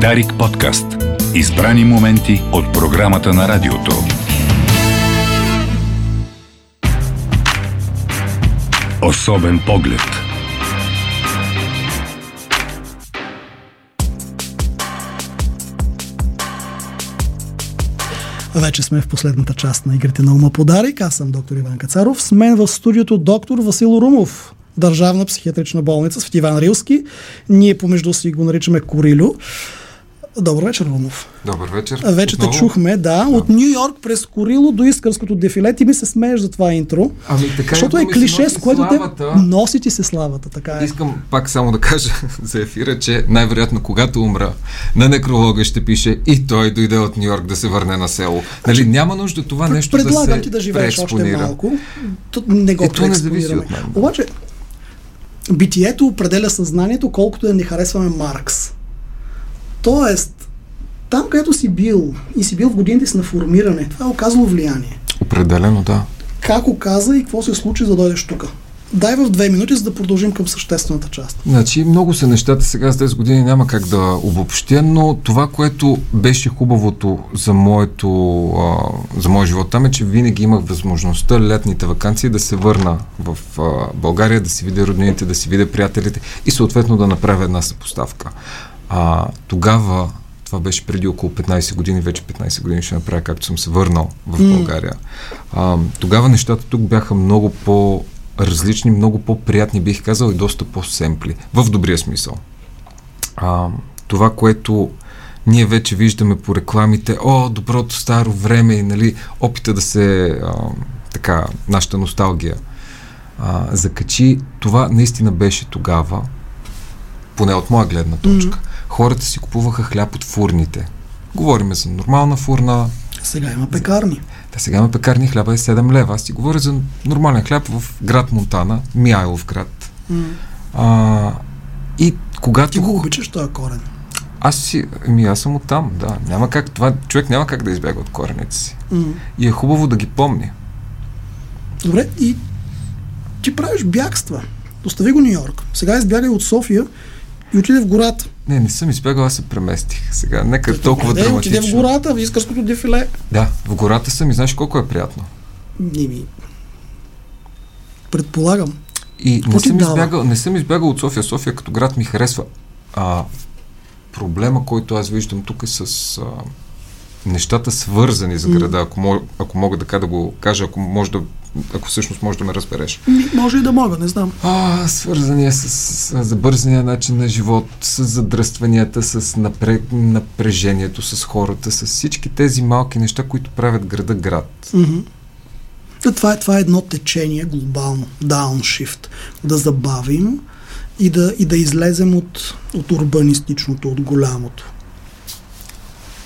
Дарик подкаст. Избрани моменти от програмата на радиото. Особен поглед. Вече сме в последната част на игрите на ума подарик. Аз съм доктор Иван Кацаров. С мен в студиото доктор Васил Румов, Държавна психиатрична болница в Иван Рилски. Ние помежду си го наричаме Корилю. Добър вечер, Румов. Добър вечер. Вече Отново? те чухме, да, да, от Нью Йорк през Корило до Искърското дефиле. Ти ми се смееш за това интро. Ами така Защото е клише, с което славата. те носи ти се славата. Така е. Искам пак само да кажа за ефира, че най-вероятно когато умра, на некролога ще пише и той дойде от Нью Йорк да се върне на село. Нали, няма нужда това нещо Предлагам да се ти да живееш още малко. Не го Ето не зависи от мен. Обаче, битието определя съзнанието, колкото да не харесваме Маркс. Тоест, там, където си бил и си бил в годините си на формиране, това е оказало влияние. Определено, да. Как оказа и какво се случи, за да дойдеш тук? Дай в две минути, за да продължим към съществената част. Значи, много са нещата сега с 10 години, няма как да обобщя, но това, което беше хубавото за, моето, а, за моя живот там е, че винаги имах възможността летните вакансии да се върна в а, България, да си видя роднините, да си видя приятелите и съответно да направя една съпоставка. А, тогава това беше преди около 15 години, вече 15 години ще направя, както съм се върнал в mm. България. А, тогава нещата тук бяха много по-различни, много по-приятни, бих казал, и доста по-семпли, в добрия смисъл. А, това, което ние вече виждаме по рекламите, о, доброто старо време и нали, опита да се а, така, нашата носталгия а, закачи, това наистина беше тогава, поне от моя гледна точка. Mm хората си купуваха хляб от фурните. Говориме за нормална фурна. Сега има пекарни. Да, сега има пекарни, хляба е 7 лева. Аз ти говоря за нормален хляб в град Монтана, Миайлов град. Mm. А, и когато... Ти го обичаш този корен? Аз си, ми аз съм оттам, да. Няма как, това, човек няма как да избяга от корените си. Mm. И е хубаво да ги помни. Добре, и ти правиш бягства. Остави го Нью Йорк. Сега избягай от София и отиде в гората. Не, не съм избягал, аз се преместих. Сега, нека Като толкова къде? драматично. Отиде в гората, в Искърското дефиле. Да, в гората съм и знаеш колко е приятно. Не ми. Предполагам. И не съм, избягал, не съм избягал от София. София като град ми харесва. А, проблема, който аз виждам тук е с а, нещата свързани с града, ако, мог, ако мога така да го кажа, ако може да ако всъщност може да ме разбереш. Може и да мога, не знам. А, свързания с, с забързания начин на живот, с задръстванията, с напре, напрежението, с хората, с всички тези малки неща, които правят града град. Mm-hmm. Да, това, е, това е едно течение глобално, дауншифт, да забавим и да, и да излезем от, от урбанистичното, от голямото.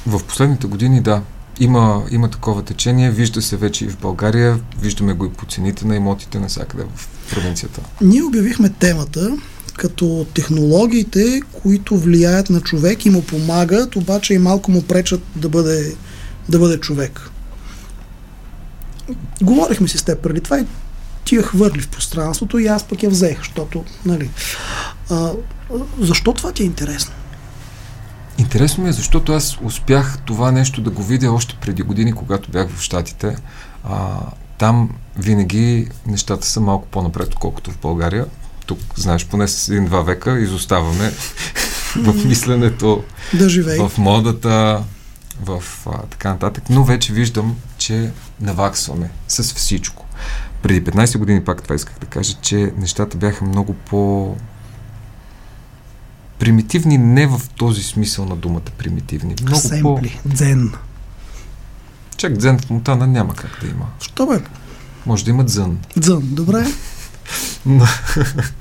В последните години, да. Има, има такова течение, вижда се вече и в България, виждаме го и по цените на имотите навсякъде в провинцията. Ние обявихме темата като технологиите, които влияят на човек и му помагат, обаче и малко му пречат да бъде, да бъде човек. Говорихме си с теб преди това и ти я хвърли в пространството и аз пък я взех, защото, нали. А, защо това ти е интересно? Интересно ми е, защото аз успях това нещо да го видя още преди години, когато бях в Штатите. А, там винаги нещата са малко по-напред, отколкото в България. Тук, знаеш, поне с един-два века изоставаме в мисленето, да в модата, в а, така нататък. Но вече виждам, че наваксваме с всичко. Преди 15 години пак това исках да кажа, че нещата бяха много по примитивни не в този смисъл на думата примитивни. Много Семпли, по... дзен. Чак дзен в Монтана няма как да има. Що бе? Може да има дзън. Дзън, добре. но,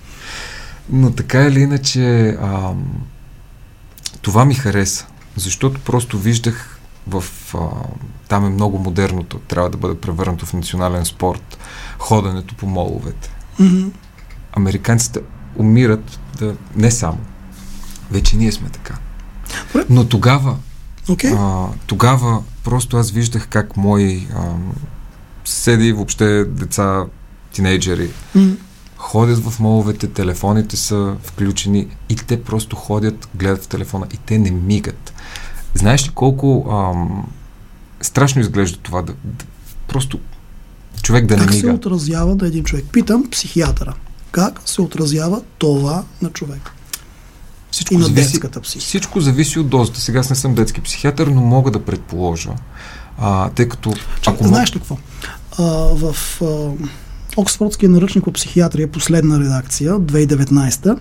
но така или иначе а, това ми хареса, защото просто виждах в... А, там е много модерното, трябва да бъде превърнато в национален спорт, ходенето по моловете. Mm-hmm. Американците умират да... Не само. Вече ние сме така. Но тогава, okay. а, тогава просто аз виждах как мои а, съседи, въобще деца, тинейджери, mm. ходят в моловете, телефоните са включени и те просто ходят, гледат в телефона и те не мигат. Знаеш ли колко ам, страшно изглежда това да, да просто човек да как не мига? Как се отразява да един човек? Питам психиатъра. Как се отразява това на човек? Всичко и на зависи, детската психика. Всичко зависи от дозата. Сега аз не съм детски психиатър, но мога да предположа. А, тъй като... Чак, ако знаеш ли какво? А, в а, Оксфордския наръчник по психиатрия, последна редакция, 2019,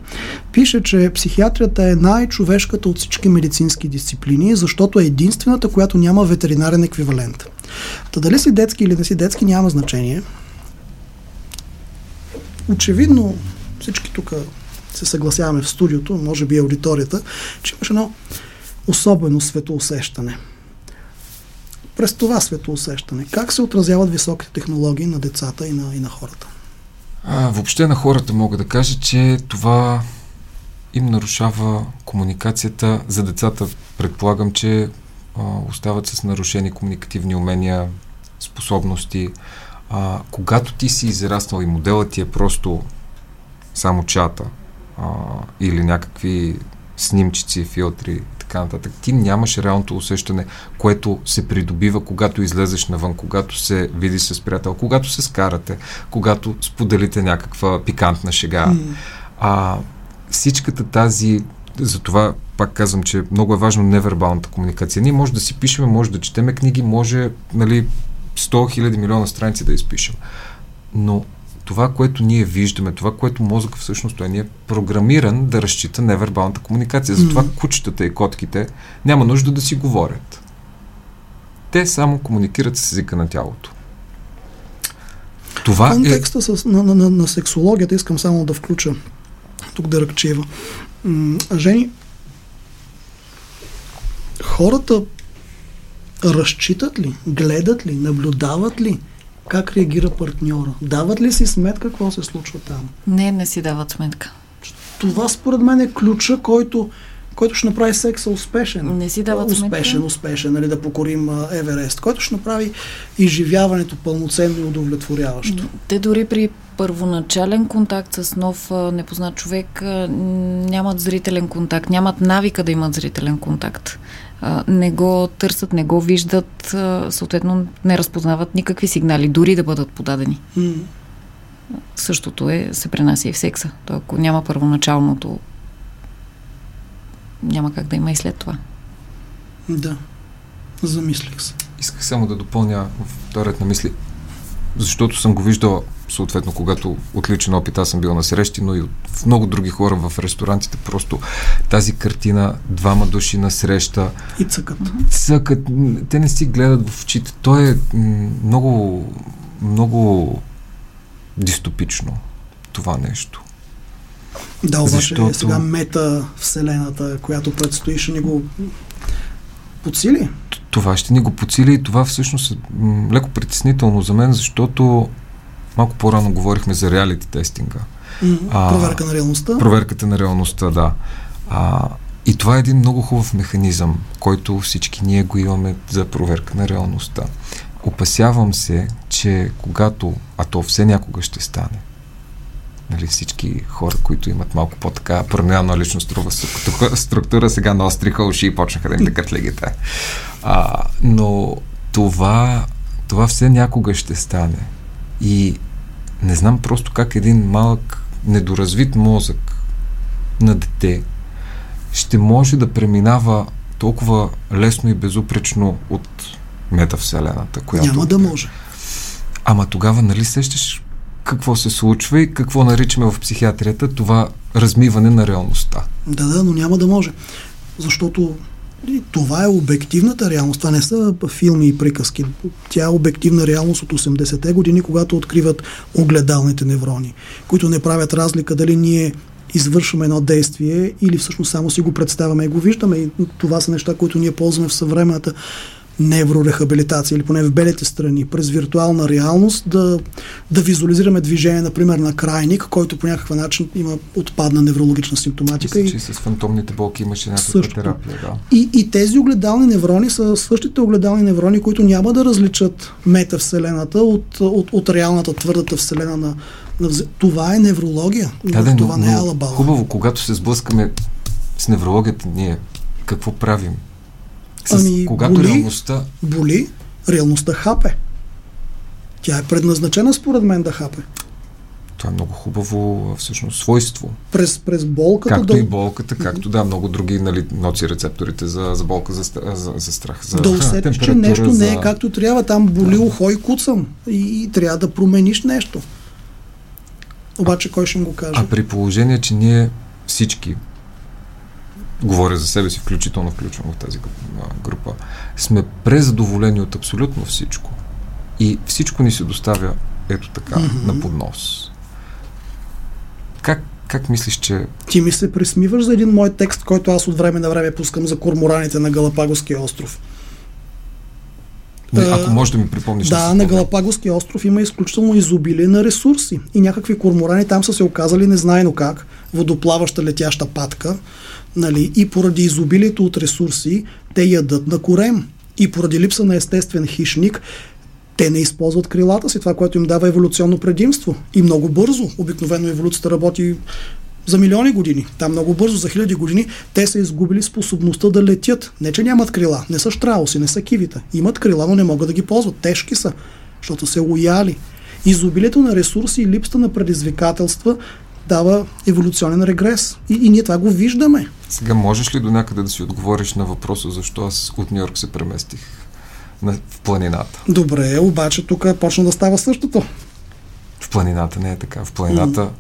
пише, че психиатрията е най-човешката от всички медицински дисциплини, защото е единствената, която няма ветеринарен еквивалент. Та дали си детски или не си детски, няма значение. Очевидно, всички тук се съгласяваме в студиото, може би аудиторията, че имаш едно особено светоусещане. През това светоусещане, как се отразяват високите технологии на децата и на, и на хората? А, въобще на хората мога да кажа, че това им нарушава комуникацията. За децата предполагам, че а, остават с нарушени комуникативни умения, способности. А, когато ти си израснал и моделът ти е просто само чата а, или някакви снимчици, филтри, така нататък. Ти нямаш реалното усещане, което се придобива, когато излезеш навън, когато се видиш с приятел, когато се скарате, когато споделите някаква пикантна шега. Mm. А, всичката тази затова пак казвам, че много е важно невербалната комуникация. Ние може да си пишеме, може да четеме книги, може нали, 100 хиляди милиона страници да изпишем. Но това, което ние виждаме, това, което мозък всъщност е, ни е програмиран да разчита невербалната комуникация. Затова mm-hmm. кучетата и котките няма нужда да си говорят. Те само комуникират с езика на тялото. Това В контекста е... с, на, на, на, на сексологията искам само да включа тук да ръкчева. Жени, хората разчитат ли, гледат ли, наблюдават ли как реагира партньора? Дават ли си сметка какво се случва там? Не, не си дават сметка. Това според мен е ключа, който, който ще направи секса успешен. Не си дават успешен, сметка. Успешен, успешен, нали, да покорим Еверест, който ще направи изживяването пълноценно и удовлетворяващо. Те дори при първоначален контакт с нов непознат човек нямат зрителен контакт, нямат навика да имат зрителен контакт не го търсят, не го виждат, съответно не разпознават никакви сигнали, дори да бъдат подадени. Mm. Същото е, се пренася и в секса. То, ако няма първоначалното, няма как да има и след това. Да, замислих се. Исках само да допълня вторият на мисли, защото съм го виждал съответно, когато отличен опит аз съм бил на срещи, но и от много други хора в ресторантите, просто тази картина, двама души на среща. И цъкат. Цъкат. Те не си гледат в очите. То е много, много дистопично това нещо. Да, обаче Защото... сега мета вселената, която предстои, ще ни го подсили. Това ще ни го подсили и това всъщност е леко притеснително за мен, защото Малко по-рано говорихме за реалити тестинга. Mm-hmm. А, проверка на реалността. Проверката на реалността, да. А, и това е един много хубав механизъм, който всички ние го имаме за проверка на реалността. Опасявам се, че когато, а то все някога ще стане, нали, всички хора, които имат малко по-така промяна личнострова структура, сега наостриха уши и почнаха да им тъкат легите. А, но това, това все някога ще стане. И не знам просто как един малък недоразвит мозък на дете ще може да преминава толкова лесно и безупречно от метавселената, която... Няма да може. Ама тогава, нали сещаш какво се случва и какво наричаме в психиатрията това размиване на реалността? Да, да, но няма да може. Защото това е обективната реалност. Това не са филми и приказки. Тя е обективна реалност от 80-те години, когато откриват огледалните неврони, които не правят разлика дали ние извършваме едно действие или всъщност само си го представяме и го виждаме. И това са неща, които ние ползваме в съвременната неврорехабилитация или поне в белите страни, през виртуална реалност да, да визуализираме движение, например, на крайник, който по някакъв начин има отпадна неврологична симптоматика. Мисля, и, че с фантомните болки имаше някаква също. терапия. Да. И, и тези огледални неврони са същите огледални неврони, които няма да различат метавселената от, от, от реалната твърдата вселена на, Това е неврология. Да, да, това но, не е алабала. Хубаво, когато се сблъскаме с неврологията, ние какво правим? С, Ами, когато боли. реалността... Боли, реалността хапе. Тя е предназначена според мен да хапе. Това е много хубаво всъщност свойство. През, през болката Както да, и болката, както да, много други нали, ноци рецепторите за, за болка, за, за, за страх, за да усетиш, че нещо не е за- както трябва. Там боли ухо и куцам. И, и трябва да промениш нещо. Обаче кой ще им го каже? А при положение, че ние всички, говоря за себе си, включително включвам в тази група, сме презадоволени от абсолютно всичко. И всичко ни се доставя ето така, Мгм. на поднос. Как, как мислиш, че Ти ми се присмиваш за един мой текст, който аз от време на време пускам за кормораните на Галапагоския остров. Не, ако можеш да ми припомниш. Да, се на. Галапагоския остров има изключително изобилие на ресурси. И някакви корморани там са се оказали незнайно как, водоплаваща летяща патка, нали, и поради изобилието от ресурси, те ядат на корем. И поради липса на естествен хищник, те не използват крилата си, това, което им дава еволюционно предимство. И много бързо. Обикновено еволюцията работи за милиони години. Там много бързо, за хиляди години, те са изгубили способността да летят. Не, че нямат крила. Не са штрауси, не са кивите. Имат крила, но не могат да ги ползват. Тежки са, защото се уяли. Изобилието на ресурси и липсата на предизвикателства дава еволюционен регрес. И, и ние това го виждаме. Сега можеш ли до някъде да си отговориш на въпроса защо аз от Нью Йорк се преместих на, в планината? Добре, обаче тук почна да става същото. В планината не е така. В планината,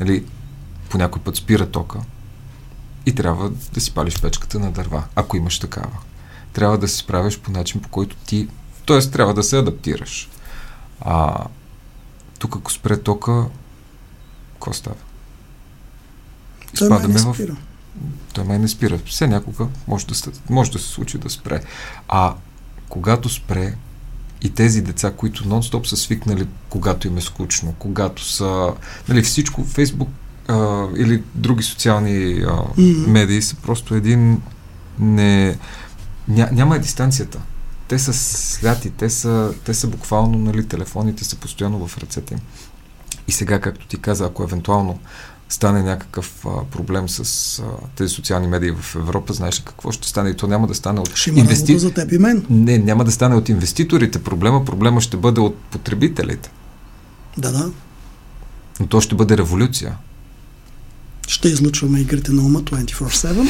нали, по някой път спира тока и трябва да си палиш печката на дърва, ако имаш такава. Трябва да се справиш по начин, по който ти... Тоест, трябва да се адаптираш. А тук, ако спре тока, какво става? Той май не в спира. той май не спира. Все някога може да, може да се случи да спре. А когато спре и тези деца, които нон-стоп са свикнали, когато им е скучно, когато са... Нали, всичко, Фейсбук а, или други социални а, Мгм. медии са просто един... Не, ня, няма дистанцията. Те са сляти, те са, те са буквално, нали, телефоните са постоянно в ръцете им. И сега, както ти каза, ако евентуално стане някакъв а, проблем с а, тези социални медии в Европа, знаеш ли какво ще стане? И то няма да стане от Ще работа за теб и мен. Не, няма да стане от инвеститорите проблема, проблема ще бъде от потребителите. Да, да. Но то ще бъде революция. Ще излъчваме игрите на ума 24-7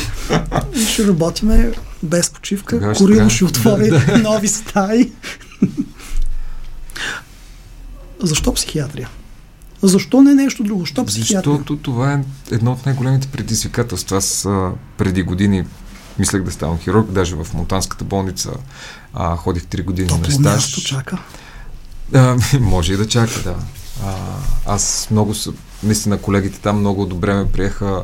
и ще работиме без почивка. Тогава ще Корило трябва- ще отвори Да, нови стаи. Защо психиатрия? Защо не нещо друго? Психиатрия? Защото това е едно от най-големите предизвикателства. Аз а, преди години мислех да ставам хирург, даже в Монтанската болница а, ходих 3 години на Топло стаж. място чака. А, може и да чака, да. А, аз много, са- наистина колегите там много добре ме приеха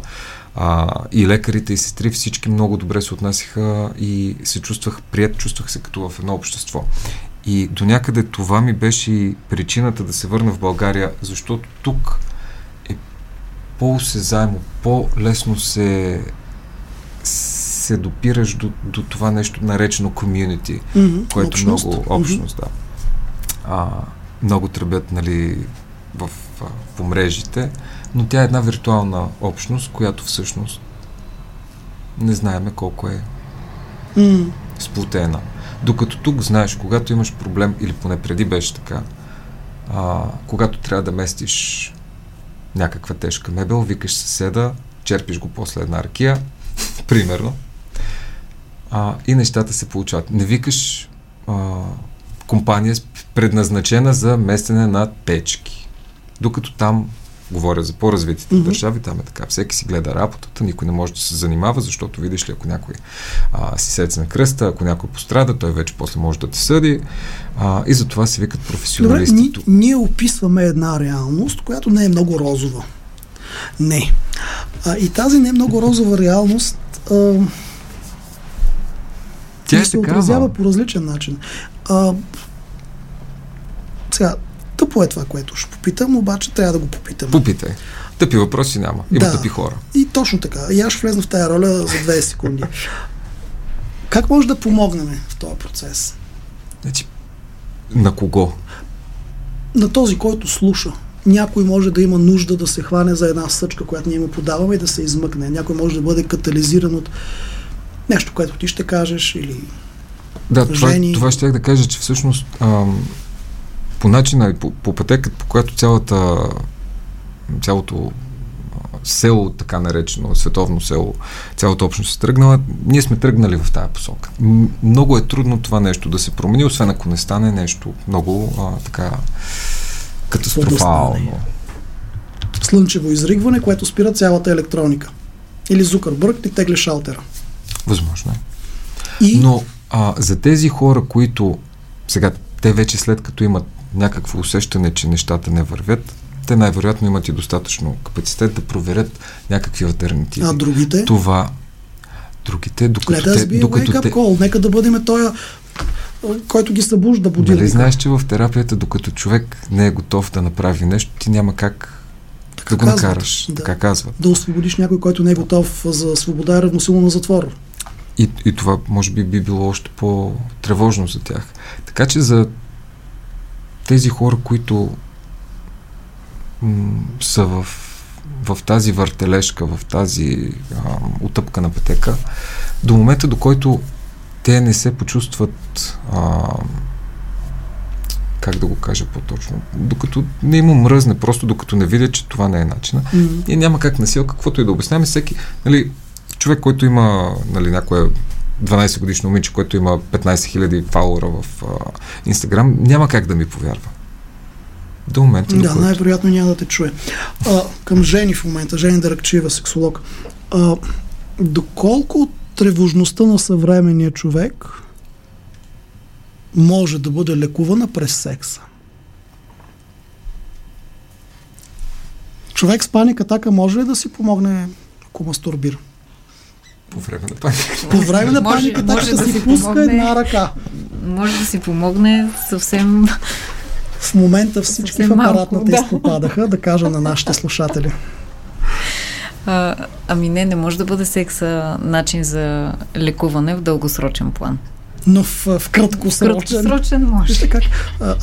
а, и лекарите, и сестри, всички много добре се отнасяха и се чувствах прият, чувствах се като в едно общество. И до някъде това ми беше и причината да се върна в България, защото тук е по-осезаемо, по-лесно се се допираш до, до това нещо наречено комюнити Мгм, което общност. много общност, да. А, много тръбят, нали, в, по мрежите, но тя е една виртуална общност, която всъщност не знаеме колко е М, сплотена. Докато тук знаеш, когато имаш проблем, или поне преди беше така, а, когато трябва да местиш някаква тежка мебел, викаш съседа, черпиш го после една ракия, примерно, а, и нещата се получават. Не викаш а, компания предназначена за местене на печки. Докато там, говоря за по-развитите Мгм. държави, там е така. Всеки си гледа работата, никой не може да се занимава, защото видиш ли, ако някой а, си седи на кръста, ако някой пострада, той вече после може да те съди. А, и затова се викат Добре, професионалисти. ни, ние описваме една реалност, която не е много розова. Не. А, и тази не много розова реалност а, Тя е се отразява по различен начин. А, сега, тъпо е това, което ще попитам, обаче трябва да го попитам. Попитай. Тъпи въпроси няма. Има Да. тъпи хора. И точно така. И аз ще влезна в тази роля за 20 секунди. Как може да помогнем в този процес? Значи, на кого? На този, който слуша. някой може да има нужда да се хване за една съчка, която ние му подаваме и да се измъкне. Някой може да бъде катализиран от нещо, което ти ще кажеш или да, това, това ще да кажа, че всъщност ам, по начина и по, по пътеката, по която цялата цялото село, така наречено, световно село, цялата общност е тръгнала, ние сме тръгнали в тази посока. Много е трудно това нещо да се промени, освен ако не стане нещо много а, така катастрофално. Слънчево изригване, което спира цялата електроника. Или Зукърбърг ти тегли шалтера. Възможно е. И... Но а, за тези хора, които сега, те вече след като имат някакво усещане, че нещата не вървят, те най-вероятно имат и достатъчно капацитет да проверят някакви альтернативи. А другите? Това. Другите, докато да те... Докато те... Call. Нека да бъдем този който ги събужда будилника. Нали знаеш, че в терапията, докато човек не е готов да направи нещо, ти няма как така да го казват, накараш. Да. Така казват. Да освободиш някой, който не е готов за свобода е равносилно на затвор. И, и това може би би било още по-тревожно за тях. Така че за тези хора, които м- са в, в тази въртележка, в тази а, утъпка на пътека, до момента, до който те не се почувстват а, как да го кажа по-точно, докато не има мръзне, просто докато не видят, че това не е начина. Mm-hmm. И няма как на сила, каквото и да обясняваме, всеки, нали, човек, който има, нали, някоя 12 годишно момиче, което има 15 000 фауъра в Инстаграм, няма как да ми повярва. До момента. Да, до най-вероятно няма да те чуе. А, към Жени в момента, Жени Даракчиева, сексолог. А, доколко тревожността на съвременния човек може да бъде лекувана през секса? Човек с паника така може ли да си помогне, ако мастурбира? По време на паника. По време на паника така да, да си пуска помогне, една ръка. Може да си помогне съвсем в момента всички Съвсем в апаратната да. изпопадаха, да кажа на нашите слушатели. А, ами не, не може да бъде секса начин за лекуване в дългосрочен план. Но в, в краткосрочен. В краткосрочен може. Вижте как,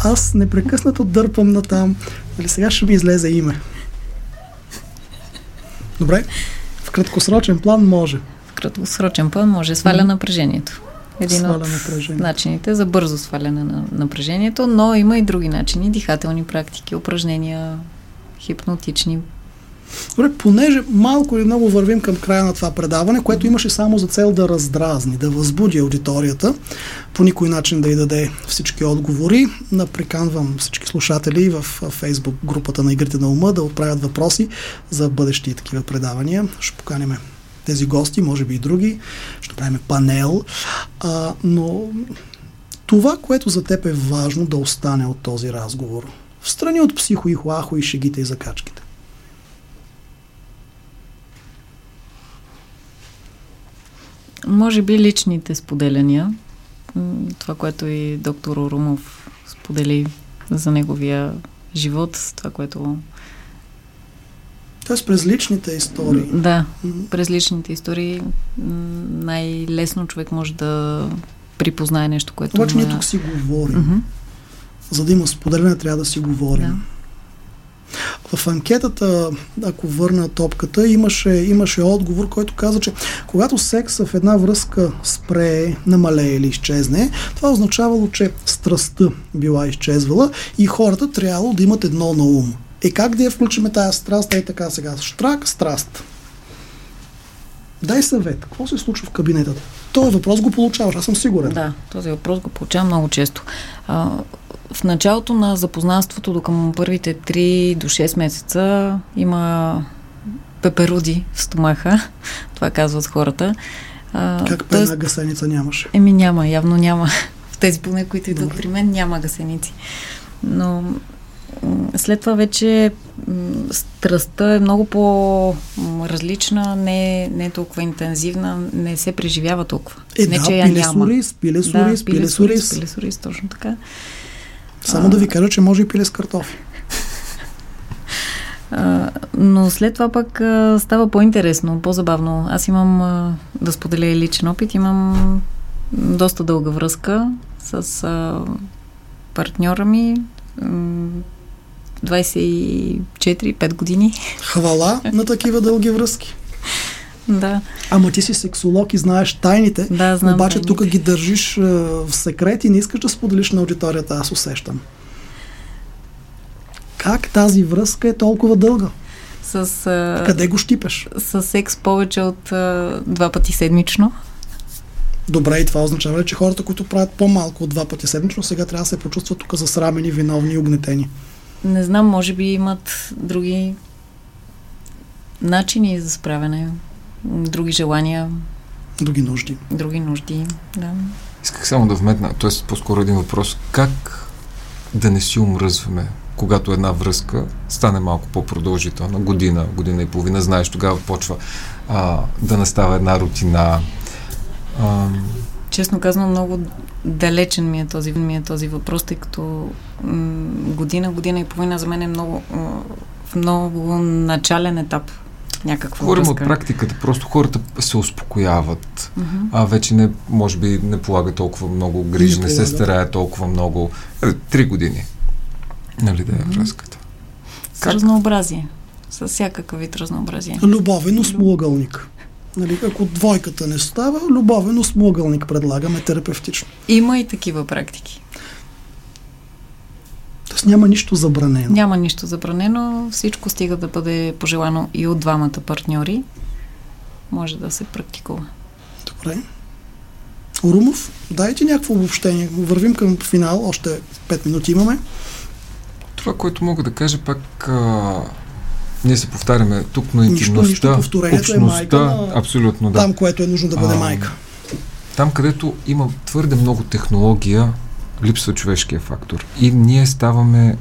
аз непрекъснато дърпам на там. Нали, сега ще ми излезе име. Добре? В краткосрочен план може. Краткосрочен план може. Сваля напрежението един от начините за бързо сваляне на напрежението, но има и други начини, дихателни практики, упражнения, хипнотични. Добре, понеже малко или много вървим към края на това предаване, което имаше само за цел да раздразни, да възбуди аудиторията, по никой начин да й даде всички отговори. Наприканвам всички слушатели в фейсбук групата на Игрите на ума да отправят въпроси за бъдещи такива предавания. Ще поканиме тези гости, може би и други. Ще правим панел. А, но това, което за теб е важно да остане от този разговор, в страни от психо и хуахо и шегите и закачките. Може би личните споделяния. Това, което и доктор Орумов сподели за неговия живот, това, което Тоест през личните истории. Да, през личните истории най-лесно човек може да припознае нещо, което... Обаче ние тук си говорим. Mm-hmm. За да има споделяне, трябва да си говорим. Да. В анкетата, ако върна топката, имаше, имаше отговор, който каза, че когато секса в една връзка спре, намалее или изчезне, това означавало, че страстта била изчезвала и хората трябвало да имат едно на ум – е как да я включиме тази страст, е така сега. Штрак, страст. Дай съвет. Какво се случва в кабинета? Този въпрос го получаваш, аз съм сигурен. Да, този въпрос го получавам много често. А, в началото на запознанството, до към първите 3 до 6 месеца, има пеперуди в стомаха. Това казват хората. А, как пена тъст... гасеница нямаше? Еми няма, явно няма. В тези поне, които идват при мен, няма гасеници. Но след това вече страстта е много по-различна, не, не е толкова интензивна, не се преживява толкова. Е, не, да, че я пиле няма. Сурис, пиле сурис, да, пиле сурис. Пиле сурис, точно така. Само а, да ви кажа, че може и пиле с картофи. А, но след това пък а, става по-интересно, по-забавно. Аз имам, а, да споделя личен опит, имам доста дълга връзка с партньора ми, 24-5 години. Хвала на такива дълги връзки. Да. Ама ти си сексолог и знаеш тайните, Да, знам обаче тайните. тук ги държиш е, в секрет и не искаш да споделиш на аудиторията, аз усещам. Как тази връзка е толкова дълга? С, а, Къде го щипеш? с секс повече от а, два пъти седмично. Добре, и това означава ли, че хората, които правят по-малко от два пъти седмично, сега трябва да се почувстват тук засрамени, виновни и огнетени. Не знам, може би имат други начини за справяне, други желания, Други нужди. други нужди. Да. Исках само да вметна, т.е. по-скоро един въпрос. Как да не си умръзваме, когато една връзка стане малко по-продължителна, година, година и половина, знаеш, тогава почва а, да настава една рутина. А, Честно казано, много далечен ми е този, ми е този въпрос, тъй като м- година, година и половина за мен е много, м- в много начален етап някаква говорим от връзка. практиката, просто хората се успокояват. Мгм. А вече не, може би не полага толкова много грижи, Не не, се старае толкова много. Е, Три години. Нали да е Мгм. връзката. С Как? разнообразие. С всякакъв вид разнообразие. Любовен осмоъгълник. Нали, ако двойката не става, любовен осмоъгълник предлагаме терапевтично. Има и такива практики. Тоест няма нищо забранено. Няма нищо забранено, всичко стига да бъде пожелано и от двамата партньори. Може да се практикува. Добре. Орумов, дайте някакво обобщение. Вървим към финал, още 5 минути имаме. Това, което мога да кажа пак, а, ние се повтаряме тук, но интимността, повторението е майка абсолютно да. Там, което е нужно да бъде А, майка. Там, където има твърде много технология, липсва човешкия фактор. И ние ставаме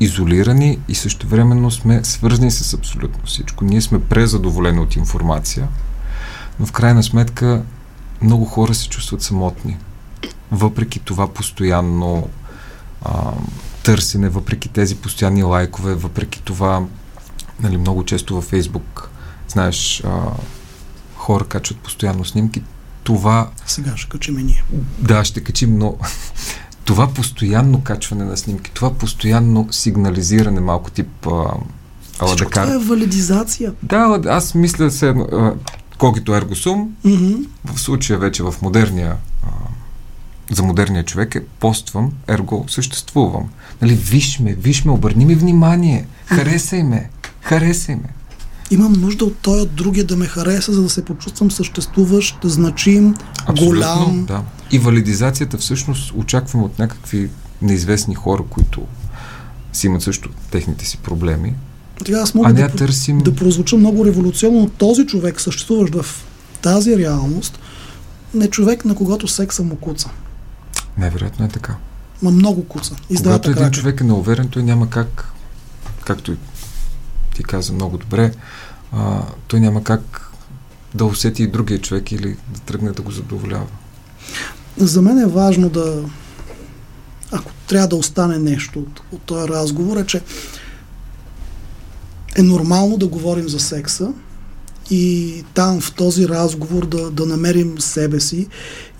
изолирани и също времено сме свързани с абсолютно всичко. Ние сме презадоволени от информация, но в крайна сметка много хора се чувстват самотни. Въпреки това постоянно а, търсене, въпреки тези постоянни лайкове, въпреки това нали, много често във Фейсбук, знаеш, а, хора качват постоянно снимки, това Сега ще качим и ние. да, ще качим, но това постоянно качване на снимки, това постоянно сигнализиране, малко тип а, ала да Всичко това е валидизация. Да, аз мисля се, а, когито ерго сум, Мгм. в случая вече в модерния, а, за модерния човек е поствам, ерго съществувам. Нали, виж ме, виж ме, обърни ми внимание, харесай ме, харесай ме. Имам нужда от от другия да ме хареса, за да се почувствам съществуващ, значим, голям. да. И валидизацията всъщност очакваме от някакви неизвестни хора, които си имат също техните си проблеми. Сега аз А мога не да, търсим... да прозвуча много революционно, но този човек, съществуващ в тази реалност, не човек, на когото секса му куца. Невероятно е така. Ма много куца. И с Когато един крака. човек е неуверен, той няма как, както ти каза много добре, а, той няма как да усети и другия човек или да тръгне да го задоволява. За мен е важно да, ако трябва да остане нещо от, от този разговор, е, че е нормално да говорим за секса и там в този разговор да, да намерим себе си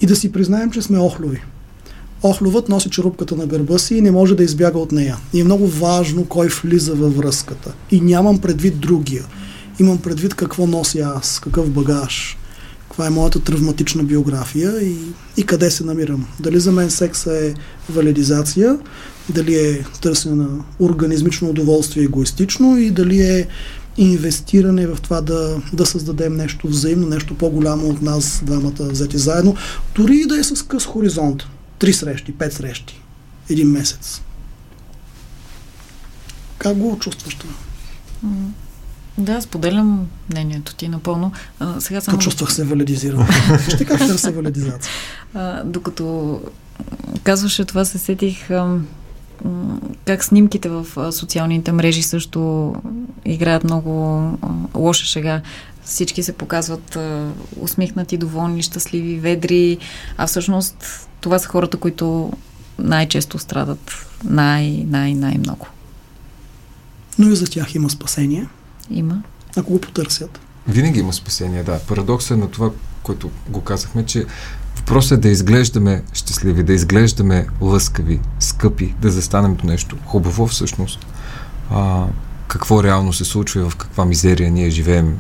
и да си признаем, че сме охлюви. Охлювът носи черупката на гърба си и не може да избяга от нея. И е много важно кой влиза във връзката. И нямам предвид другия. Имам предвид какво нося аз, какъв багаж, каква е моята травматична биография и, и къде се намирам. Дали за мен секса е валидизация, дали е търсене на организмично удоволствие егоистично и дали е инвестиране в това да, да създадем нещо взаимно, нещо по-голямо от нас двамата взети заедно, дори и да е с къс хоризонт. Три срещи, пет срещи, един месец. Как го чувстваш това? Да, споделям мнението ти напълно. А, сега само... Почувствах се валидизиран. Ще как търся валидизация. А, докато казваше това, се сетих а, как снимките в социалните мрежи също играят много а, лоша шега. Всички се показват а, усмихнати, доволни, щастливи, ведри, а всъщност това са хората, които най-често страдат най, най, най-много. Но и за тях има спасение, Има. ако го потърсят. Винаги има спасение, да. Парадоксът е на това, което го казахме, че въпросът е да изглеждаме щастливи, да изглеждаме лъскави, скъпи, да застанем до нещо хубаво всъщност. а, какво реално се случва и в каква мизерия ние живеем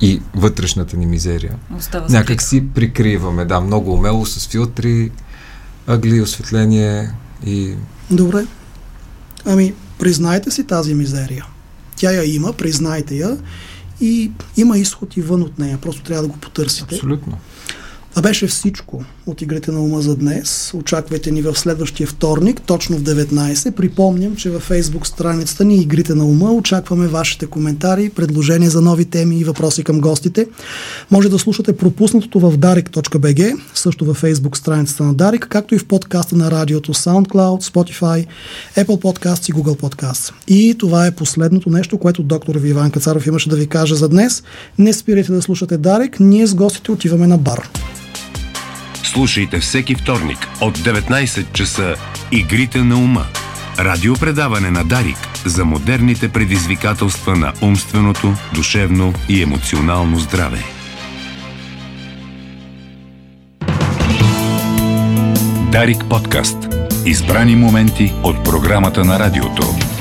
и вътрешната ни мизерия. Остава Някак си прикриваме, да, много умело с филтри, ъгли, осветление и... Добре. Ами, признайте си тази мизерия. Тя я има, признайте я и има изход и вън от нея. Просто трябва да го потърсите. Абсолютно. Това беше всичко от игрите на ума за днес. Очаквайте ни в следващия вторник, точно в 19. Припомням, че във Facebook страницата ни Игрите на ума очакваме вашите коментари, предложения за нови теми и въпроси към гостите. Може да слушате пропуснатото в darik.bg, също във Facebook страницата на Дарик, както и в подкаста на радиото SoundCloud, Spotify, Apple Podcasts и Google Podcasts. И това е последното нещо, което доктор Иван Кацаров имаше да ви каже за днес. Не спирайте да слушате Дарик, ние с гостите отиваме на бар. Слушайте всеки вторник от 19 часа Игрите на ума. Радиопредаване на Дарик за модерните предизвикателства на умственото, душевно и емоционално здраве. Дарик подкаст. Избрани моменти от програмата на радиото.